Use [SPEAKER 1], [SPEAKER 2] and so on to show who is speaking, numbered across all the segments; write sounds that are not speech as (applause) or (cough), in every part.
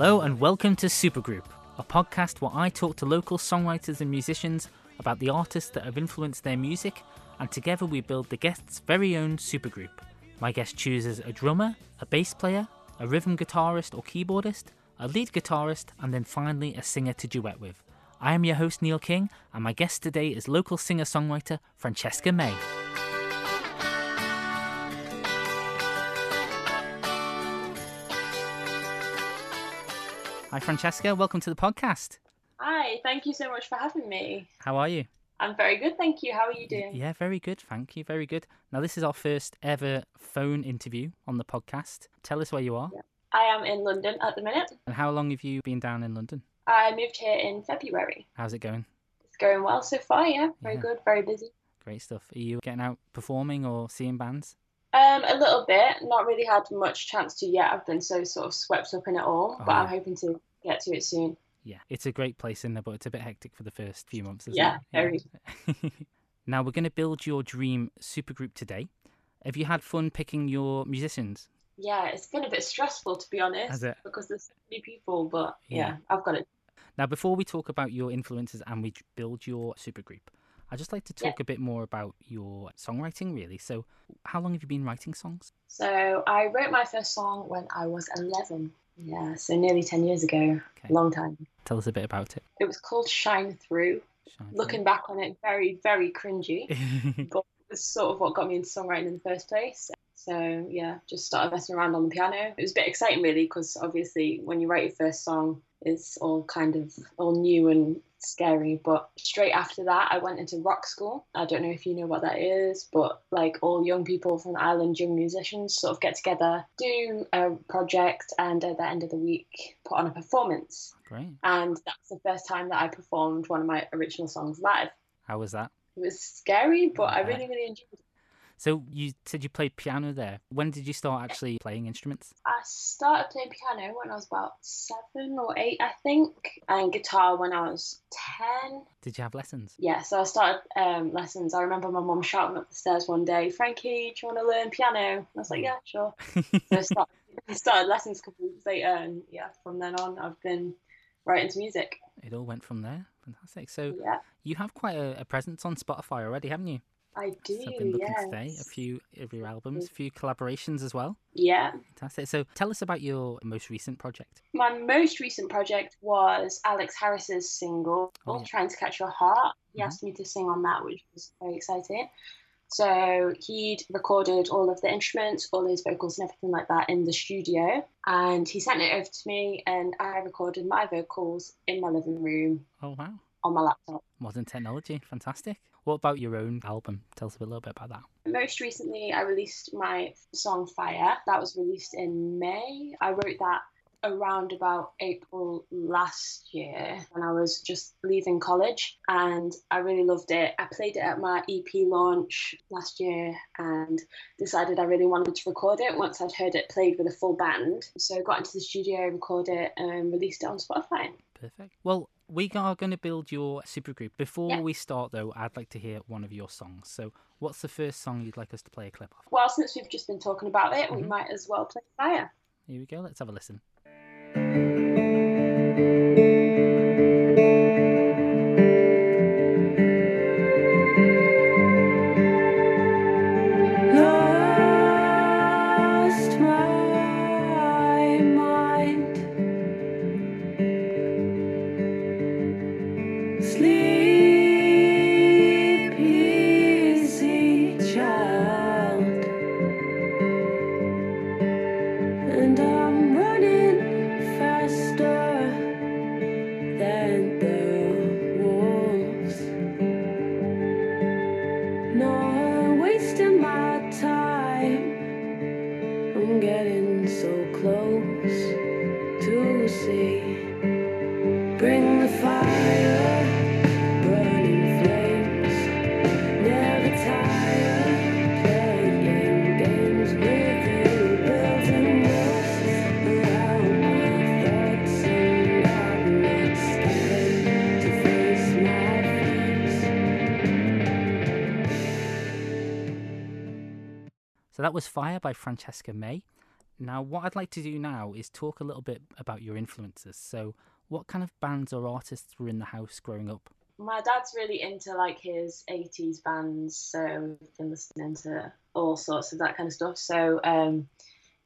[SPEAKER 1] Hello and welcome to Supergroup, a podcast where I talk to local songwriters and musicians about the artists that have influenced their music, and together we build the guest's very own supergroup. My guest chooses a drummer, a bass player, a rhythm guitarist or keyboardist, a lead guitarist, and then finally a singer to duet with. I am your host Neil King, and my guest today is local singer songwriter Francesca May. Hi, Francesca. Welcome to the podcast.
[SPEAKER 2] Hi, thank you so much for having me.
[SPEAKER 1] How are you?
[SPEAKER 2] I'm very good, thank you. How are you doing?
[SPEAKER 1] Yeah, very good. Thank you. Very good. Now, this is our first ever phone interview on the podcast. Tell us where you are
[SPEAKER 2] Yeah. I am in London at the minute.
[SPEAKER 1] and how long have you been down in London?
[SPEAKER 2] I moved here in February.
[SPEAKER 1] How's it going?
[SPEAKER 2] It's going well so far, yeah. Very
[SPEAKER 1] Yeah.
[SPEAKER 2] good, very busy.
[SPEAKER 1] Great stuff. Are you getting out performing or seeing bands?
[SPEAKER 2] Um, a little bit, not really had much chance to yet. I've been so sort of swept up in it all,
[SPEAKER 1] Oh,
[SPEAKER 2] but I'm hoping to get to it soon.
[SPEAKER 1] Yeah, it's a great place in there, but it's a bit hectic for the first few months, isn't
[SPEAKER 2] Yeah,
[SPEAKER 1] it?
[SPEAKER 2] very. (laughs)
[SPEAKER 1] now, we're going to build your dream supergroup today. Have you had fun picking your musicians?
[SPEAKER 2] Yeah, it's been a bit stressful to be honest,
[SPEAKER 1] Has it?
[SPEAKER 2] because there's so many people, but
[SPEAKER 1] Yeah.
[SPEAKER 2] yeah, I've got it.
[SPEAKER 1] Now, before we talk about your influences and we build your supergroup, I'd just like to
[SPEAKER 2] Yeah.
[SPEAKER 1] talk a bit more about your songwriting, really. So, how long have you been writing songs?
[SPEAKER 2] So I wrote my first song when I was 11. Yeah, so nearly 10 years ago.
[SPEAKER 1] Okay.
[SPEAKER 2] Long time.
[SPEAKER 1] Tell us a bit about it.
[SPEAKER 2] It was called Shine Through.
[SPEAKER 1] Shine
[SPEAKER 2] Looking back on it, very, very cringy.
[SPEAKER 1] through. (laughs)
[SPEAKER 2] but it's sort of what got me into songwriting in the first place. So yeah, just started messing around on the piano. It was a bit exciting really because obviously when you write your first song, it's all kind of all new and scary. But straight after that, I went into rock school. I don't know if you know what that is, but like all young people from Ireland, young musicians sort of get together, do a project, and at the end of the week, put on a performance.
[SPEAKER 1] Great.
[SPEAKER 2] And that's the first time that I performed one of my original songs live.
[SPEAKER 1] How was that?
[SPEAKER 2] It was scary, but I really, really enjoyed it.
[SPEAKER 1] So, you said you played piano there. When did you start actually playing instruments?
[SPEAKER 2] I started playing piano when I was about seven or eight, I think, and guitar when I was 10.
[SPEAKER 1] Did you have lessons?
[SPEAKER 2] Yeah, so I started um, lessons. I remember my mum shouting up the stairs one day, Frankie, do you want to learn piano? And I was like, yeah, sure. So I started, I (laughs) (laughs) started lessons a couple of weeks later, and yeah, from then on, I've been right into music.
[SPEAKER 1] it all went from there. Fantastic. So,
[SPEAKER 2] Yeah,
[SPEAKER 1] you have quite a, a presence on Spotify already, haven't you?
[SPEAKER 2] I do.
[SPEAKER 1] So I've been looking
[SPEAKER 2] yes.
[SPEAKER 1] today. A few of your albums, a few collaborations as well.
[SPEAKER 2] Yeah.
[SPEAKER 1] Fantastic. So, tell us about your most recent project.
[SPEAKER 2] My most recent project was Alex Harris's single,
[SPEAKER 1] Oh, yeah.
[SPEAKER 2] Trying to Catch Your Heart. He
[SPEAKER 1] Mhm.
[SPEAKER 2] asked me to sing on that, which was very exciting. So he'd recorded all of the instruments, all his vocals and everything like that in the studio. And he sent it over to me, and I recorded my vocals in my living room
[SPEAKER 1] Oh, wow.
[SPEAKER 2] on my laptop.
[SPEAKER 1] Modern technology. Fantastic. What about your own album? Tell us a little bit about that.
[SPEAKER 2] Most recently, I released my song Fire. That was released in May. I wrote that around about April last year when I was just leaving college and I really loved it. I played it at my EP launch last year and decided I really wanted to record it once I'd heard it played with a full band. So I got into the studio, recorded it and released it on Spotify.
[SPEAKER 1] Perfect. Well, we are going to build your supergroup. Before
[SPEAKER 2] Yeah.
[SPEAKER 1] we start, though, I'd like to hear one of your songs. So, what's the first song you'd like us to play a clip of?
[SPEAKER 2] Well, since we've just been talking about it, we
[SPEAKER 1] Mhm.
[SPEAKER 2] might as well play Fire.
[SPEAKER 1] Here we go. Let's have a listen.
[SPEAKER 3] So,
[SPEAKER 1] that was Fire by Francesca May. Now, what I'd like to do now is talk a little bit about your influences. So, what kind of bands or artists were in the house growing up?
[SPEAKER 2] My dad's really into like his 80s bands, so we've been listening to all sorts of that kind of stuff. So, um,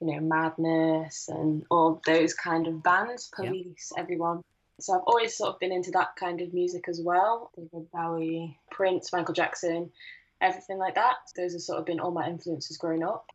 [SPEAKER 2] you know, Madness and all those kind of bands, Police, everyone. So I've always sort of been into that kind of music as well. David Bowie, Prince, Michael Jackson, everything like that. Those have sort of been all my influences growing up.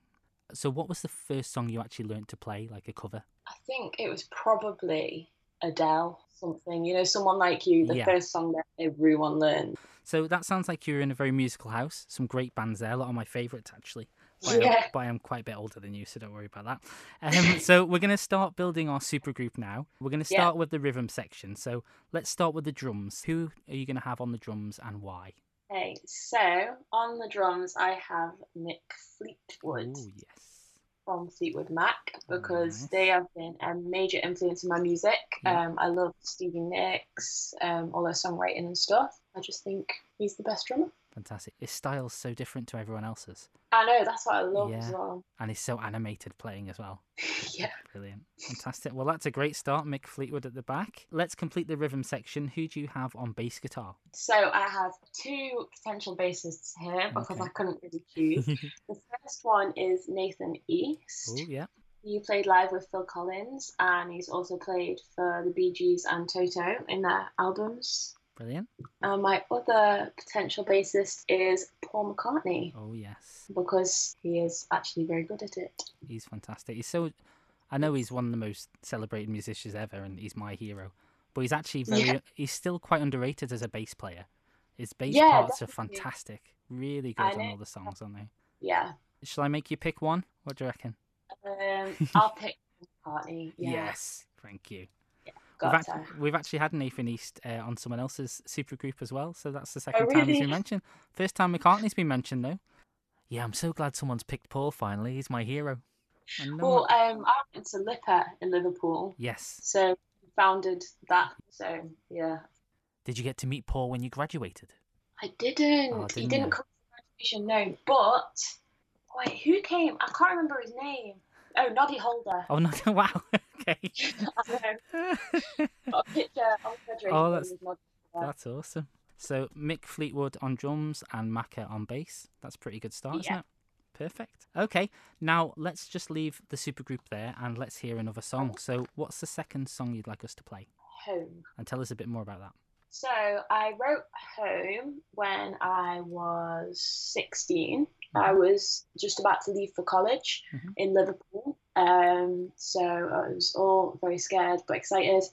[SPEAKER 1] So, what was the first song you actually learned to play, like a cover?
[SPEAKER 2] I think it was probably Adele, something, you know, someone like you, the
[SPEAKER 1] Yeah.
[SPEAKER 2] first song that everyone learned.
[SPEAKER 1] So, that sounds like you're in a very musical house. Some great bands there, a lot of my favourites actually. But, I,
[SPEAKER 2] Yeah.
[SPEAKER 1] but I am quite a bit older than you, so don't worry about that. Um, (laughs) so, we're going to start building our supergroup now. We're going to
[SPEAKER 2] Yeah.
[SPEAKER 1] start with the rhythm section. So, let's start with the drums. Who are you going to have on the drums and why?
[SPEAKER 2] Okay, so on the drums, I have Mick Fleetwood
[SPEAKER 1] Oh, yes.
[SPEAKER 2] from Fleetwood Mac because
[SPEAKER 1] Nice.
[SPEAKER 2] they have been a major influence in my music.
[SPEAKER 1] Yeah.
[SPEAKER 2] Um, I love Stevie Nicks, um, all their songwriting and stuff. I just think he's the best drummer.
[SPEAKER 1] Fantastic. His style's so different to everyone else's,
[SPEAKER 2] I know, that's what I love as well.
[SPEAKER 1] and he's so animated playing as well. (laughs)
[SPEAKER 2] yeah.
[SPEAKER 1] Brilliant. Fantastic. Well, that's a great start. Mick Fleetwood at the back. Let's complete the rhythm section. Who do you have on bass guitar?
[SPEAKER 2] So I have two potential bassists here because
[SPEAKER 1] Okay.
[SPEAKER 2] I couldn't really choose. (laughs) the first one is Nathan East.
[SPEAKER 1] oh, yeah.
[SPEAKER 2] He played live with Phil Collins and he's also played for the Bee Gees and Toto in their albums.
[SPEAKER 1] Brilliant.
[SPEAKER 2] And my other potential bassist is Paul McCartney
[SPEAKER 1] Oh, yes.
[SPEAKER 2] because he is actually very good at it.
[SPEAKER 1] He's fantastic. He's so. I know he's one of the most celebrated musicians ever, and he's my hero. But he's actually very.
[SPEAKER 2] Yeah.
[SPEAKER 1] He's still quite underrated as a bass player. His bass
[SPEAKER 2] Yeah,
[SPEAKER 1] parts are fantastic. Really good on all the songs, aren't they?
[SPEAKER 2] Yeah.
[SPEAKER 1] Shall I make you pick one? What do you reckon?
[SPEAKER 2] Um, I'll (laughs) pick McCartney. Yeah.
[SPEAKER 1] Yes. Thank you. We've, act- we've actually had Nathan East uh, on someone else's supergroup as well, so that's the second time he's
[SPEAKER 2] Oh, really?
[SPEAKER 1] been mentioned. First time McCartney's been mentioned though. Yeah, I'm so glad someone's picked Paul finally. He's my hero.
[SPEAKER 2] Well, um, I went to LIPA in Liverpool,
[SPEAKER 1] yes.
[SPEAKER 2] so founded that. So yeah,
[SPEAKER 1] Did you get to meet Paul when you graduated?
[SPEAKER 2] I didn't.
[SPEAKER 1] Oh,
[SPEAKER 2] he
[SPEAKER 1] didn't
[SPEAKER 2] didn't
[SPEAKER 1] you?
[SPEAKER 2] come to graduation, no. But wait, who came? I can't remember his name. Oh, Noddy Holder.
[SPEAKER 1] Oh (laughs) no! Wow. Okay.
[SPEAKER 2] Picture
[SPEAKER 1] Oh, that's-
[SPEAKER 2] with Noddy Holder.
[SPEAKER 1] That's awesome. So Mick Fleetwood on drums and Macca on bass. That's a pretty good start, isn't it? Perfect. Okay, now let's just leave the supergroup there and let's hear another song. So, what's the second song you'd like us to play?
[SPEAKER 2] Home.
[SPEAKER 1] And tell us a bit more about that.
[SPEAKER 2] So I wrote Home when I was 16. I was just about to leave for college
[SPEAKER 1] Mhm.
[SPEAKER 2] in Liverpool. Um, so I was all very scared but excited.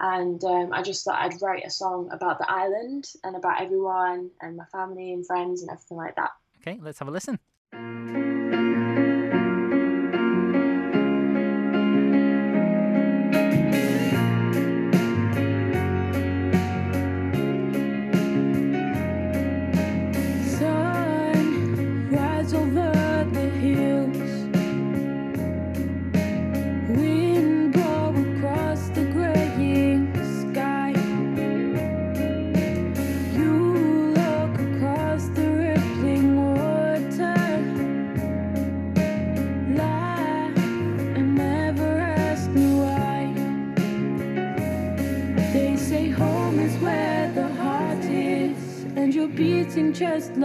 [SPEAKER 2] And um, I just thought I'd write a song about the island and about everyone and my family and friends and everything like that.
[SPEAKER 1] Okay, let's have a listen.
[SPEAKER 3] Your beating chest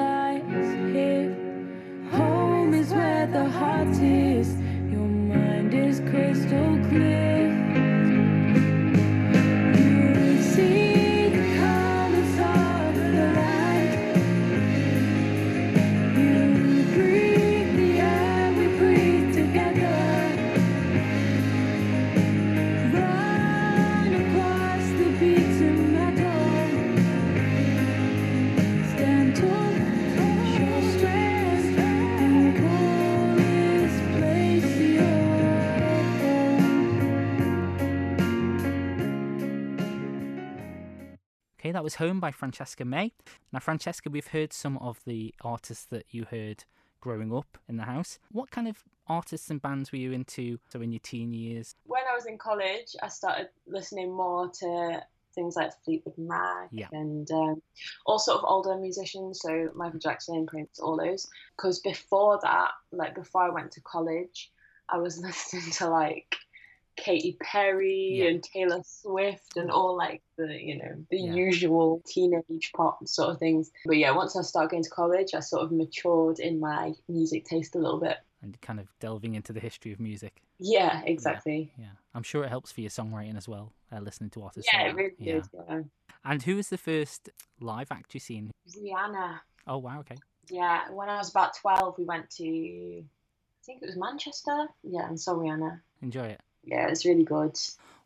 [SPEAKER 1] that was Home by Francesca May. Now, Francesca, we've heard some of the artists that you heard growing up in the house. What kind of artists and bands were you into so in your teen years?
[SPEAKER 2] When I was in college, I started listening more to things like Fleetwood Mac
[SPEAKER 1] Yeah.
[SPEAKER 2] and um, all sort of older musicians, so Michael Jackson, Prince, all those. Because before that, like before I went to college, I was (laughs) listening to like Katy Perry
[SPEAKER 1] Yeah.
[SPEAKER 2] and Taylor Swift and all like the you know the
[SPEAKER 1] Yeah.
[SPEAKER 2] usual teenage pop sort of things. But yeah, once I started going to college, I sort of matured in my music taste a little bit.
[SPEAKER 1] And kind of delving into the history of music.
[SPEAKER 2] Yeah, exactly.
[SPEAKER 1] Yeah, I'm sure it helps for your songwriting as well, uh, listening to artists.
[SPEAKER 2] Yeah, it really
[SPEAKER 1] yeah.
[SPEAKER 2] did. Yeah.
[SPEAKER 1] And who was the first live act you seen?
[SPEAKER 2] Rihanna.
[SPEAKER 1] Oh wow, okay.
[SPEAKER 2] Yeah, when I was about twelve, we went to I think it was Manchester. Yeah, and saw Rihanna.
[SPEAKER 1] Enjoy it.
[SPEAKER 2] Yeah, it was really good.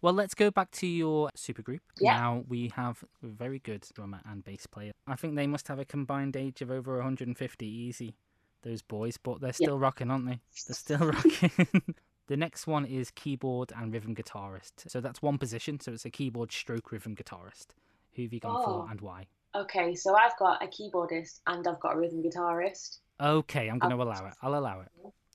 [SPEAKER 1] Well, let's go back to your supergroup.
[SPEAKER 2] Yeah.
[SPEAKER 1] Now we have a very good drummer and bass player. I think they must have a combined age of over 150 easy, those boys, but they're
[SPEAKER 2] Yeah.
[SPEAKER 1] still rocking, aren't they? They're still (laughs) rocking. (laughs) the next one is keyboard and rhythm guitarist. So that's one position. So it's a keyboard stroke rhythm guitarist. Who have you gone
[SPEAKER 2] Oh.
[SPEAKER 1] for and why?
[SPEAKER 2] Okay, so I've got a keyboardist and I've got a rhythm guitarist.
[SPEAKER 1] Okay, I'm going to um,
[SPEAKER 2] Oh.
[SPEAKER 1] allow it. I'll allow it.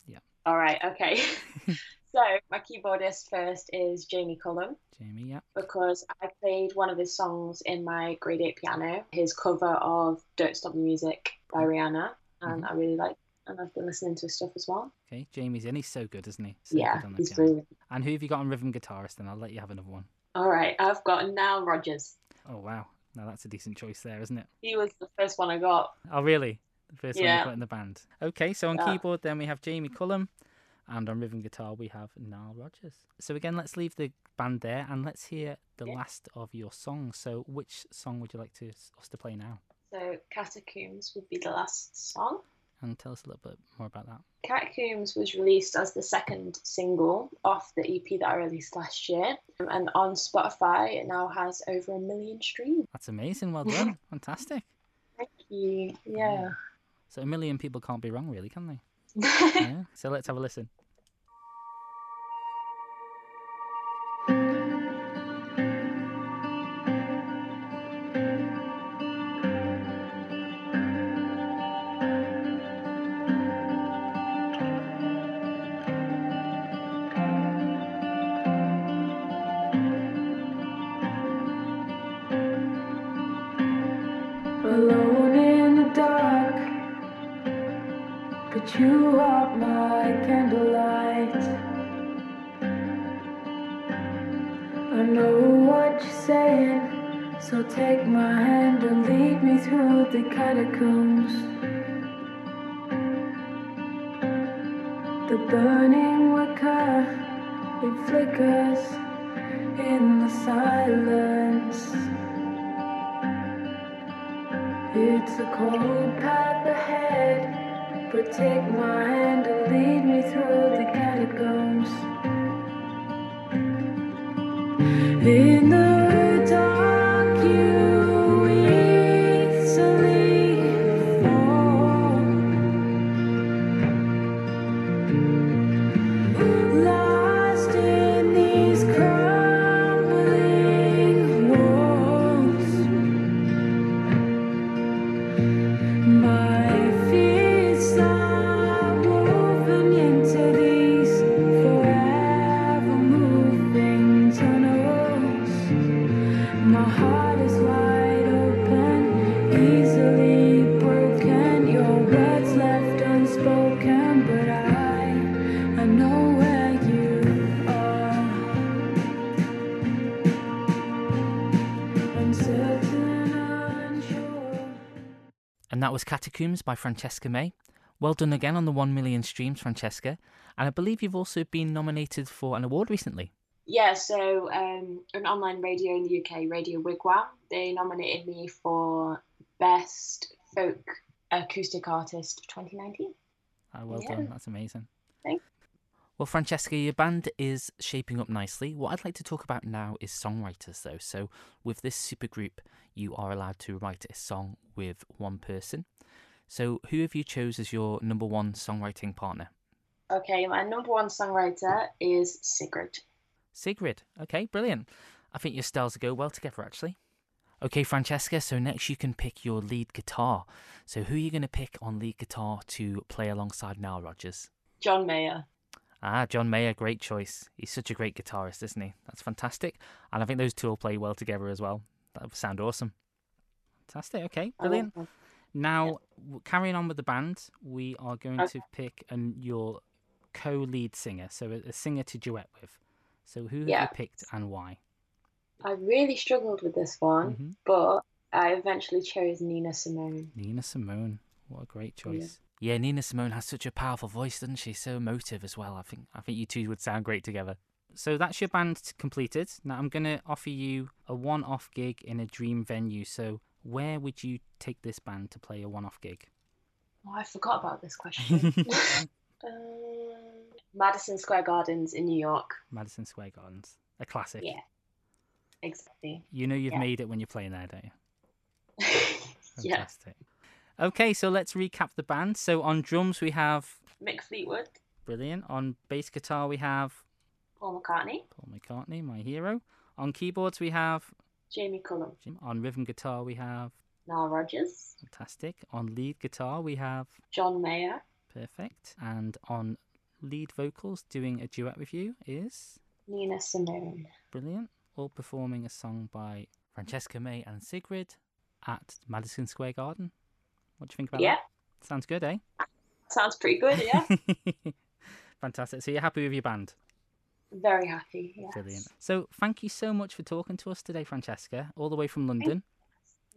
[SPEAKER 1] Yeah.
[SPEAKER 2] All right, okay. (laughs) so my keyboardist first is Jamie Cullum
[SPEAKER 1] Jamie, yeah.
[SPEAKER 2] because I played one of his songs in my grade eight piano, his cover of "Don't Stop the Music" by Rihanna, and mm-hmm. I really like. And I've been listening to his stuff as well.
[SPEAKER 1] Okay, Jamie's in. He's so good, isn't he? So
[SPEAKER 2] yeah, he's
[SPEAKER 1] piano.
[SPEAKER 2] brilliant.
[SPEAKER 1] And who have you got on rhythm guitarist? Then I'll let you have another one.
[SPEAKER 2] All right, I've got Nile Rodgers.
[SPEAKER 1] Oh wow, now that's a decent choice there, isn't it?
[SPEAKER 2] He was the first one I got.
[SPEAKER 1] Oh really? The first one you
[SPEAKER 2] Yeah.
[SPEAKER 1] put in the band. Okay, so on
[SPEAKER 2] Yeah.
[SPEAKER 1] keyboard then we have Jamie Cullum, and on rhythm guitar we have Nile Rodgers. So again, let's leave the band there and let's hear the
[SPEAKER 2] Yeah.
[SPEAKER 1] last of your songs. So which song would you like to us to play now?
[SPEAKER 2] So Catacombs would be the last song.
[SPEAKER 1] And tell us a little bit more about that.
[SPEAKER 2] Catacombs was released as the second single off the EP that I released last year. And on Spotify, it now has over a million streams.
[SPEAKER 1] That's amazing. Well done. (laughs) Fantastic.
[SPEAKER 2] Thank you. Yeah.
[SPEAKER 1] So a million people can't be wrong, really, can they? (laughs) Yeah. So let's have a listen.
[SPEAKER 3] Take my hand and lead me through the catacombs. The burning wicker, it flickers in the silence. It's a cold path ahead, but take my hand and lead me through the catacombs. In the
[SPEAKER 1] And that was Catacombs by Francesca May. Well done again on the 1 million streams, Francesca. And I believe you've also been nominated for an award recently.
[SPEAKER 2] Yeah, so um, an online radio in the UK, Radio Wigwam, they nominated me for Best Folk Acoustic Artist of 2019.
[SPEAKER 1] Oh, well
[SPEAKER 2] Yeah.
[SPEAKER 1] done. That's amazing.
[SPEAKER 2] Thanks.
[SPEAKER 1] Well, Francesca, your band is shaping up nicely. What I'd like to talk about now is songwriters, though. So, with this supergroup, you are allowed to write a song with one person. So, who have you chose as your number one songwriting partner?
[SPEAKER 2] Okay, my number one songwriter is Sigrid.
[SPEAKER 1] Sigrid. Okay, brilliant. I think your styles go well together, actually. Okay, Francesca, so next you can pick your lead guitar. So, who are you going to pick on lead guitar to play alongside Nile Rodgers?
[SPEAKER 2] John Mayer.
[SPEAKER 1] Ah, John Mayer, great choice. He's such a great guitarist, isn't he? That's fantastic. And I think those two will play well together as well. That would sound awesome. Fantastic. Okay, brilliant. Now, carrying on with the band, we are going to pick an, your co-lead singer, so a, a singer to duet with. So who have
[SPEAKER 2] Yeah.
[SPEAKER 1] you picked and why?
[SPEAKER 2] I really struggled with this one,
[SPEAKER 1] Mhm.
[SPEAKER 2] but I eventually chose Nina Simone.
[SPEAKER 1] Nina Simone. What a great choice. Yeah. Nina Simone has such a powerful voice, doesn't she? So emotive as well. I think I think you two would sound great together. So that's your band completed. Now I'm gonna offer you a one-off gig in a dream venue. So where would you take this band to play a one-off gig?
[SPEAKER 2] Oh, I forgot about this question. (laughs) (laughs) um, Madison Square Gardens in New York.
[SPEAKER 1] Madison Square Gardens, a classic.
[SPEAKER 2] Yeah. Exactly.
[SPEAKER 1] You know you've
[SPEAKER 2] Yeah.
[SPEAKER 1] made it when you're playing there, don't you? (laughs)
[SPEAKER 2] yeah.
[SPEAKER 1] Okay, so let's recap the band. So on drums we have
[SPEAKER 2] Mick Fleetwood,
[SPEAKER 1] brilliant. On bass guitar we have
[SPEAKER 2] Paul McCartney,
[SPEAKER 1] Paul McCartney, my hero. On keyboards we have
[SPEAKER 2] Jamie Cullum,
[SPEAKER 1] On rhythm guitar we have
[SPEAKER 2] Nile Rodgers.
[SPEAKER 1] fantastic. On lead guitar we have
[SPEAKER 2] John Mayer,
[SPEAKER 1] perfect. And on lead vocals doing a duet with you is
[SPEAKER 2] Nina Simone.
[SPEAKER 1] brilliant. All performing a song by Francesca May and Sigrid at Madison Square Garden. What do you think about
[SPEAKER 2] Yeah,
[SPEAKER 1] that? Sounds good, eh?
[SPEAKER 2] sounds pretty good. Yeah, (laughs)
[SPEAKER 1] Fantastic. So you're happy with your band?
[SPEAKER 2] very happy. Yes.
[SPEAKER 1] Brilliant. So thank you so much for talking to us today, Francesca, all the way from London.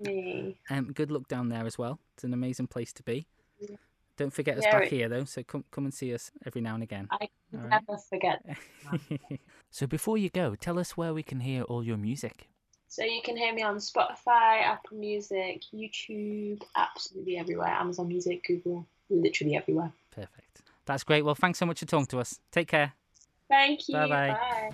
[SPEAKER 2] Me.
[SPEAKER 1] Um, good luck down there as well. It's an amazing place to be.
[SPEAKER 2] Yeah.
[SPEAKER 1] Don't forget us
[SPEAKER 2] Yeah,
[SPEAKER 1] back
[SPEAKER 2] it-
[SPEAKER 1] here though. So come come and see us every now and again.
[SPEAKER 2] I
[SPEAKER 1] All right.
[SPEAKER 2] never forget. (laughs) (laughs)
[SPEAKER 1] so before you go, tell us where we can hear all your music.
[SPEAKER 2] So you can hear me on Spotify, Apple Music, YouTube, absolutely everywhere. Amazon Music, Google, literally everywhere.
[SPEAKER 1] Perfect. That's great. Well, thanks so much for talking to us. Take care.
[SPEAKER 2] Thank you.
[SPEAKER 1] Bye-bye.
[SPEAKER 2] Bye.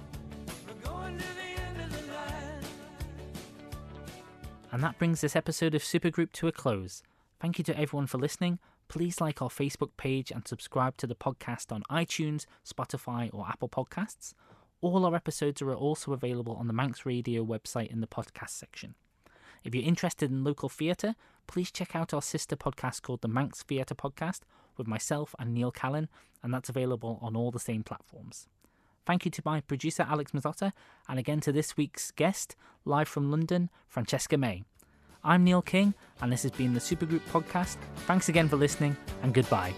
[SPEAKER 1] And that brings this episode of Supergroup to a close. Thank you to everyone for listening. Please like our Facebook page and subscribe to the podcast on iTunes, Spotify, or Apple Podcasts. All our episodes are also available on the Manx Radio website in the podcast section. If you're interested in local theatre, please check out our sister podcast called the Manx Theatre Podcast with myself and Neil Callan, and that's available on all the same platforms. Thank you to my producer Alex Mazzotta, and again to this week's guest, live from London, Francesca May. I'm Neil King, and this has been the Supergroup Podcast. Thanks again for listening, and goodbye.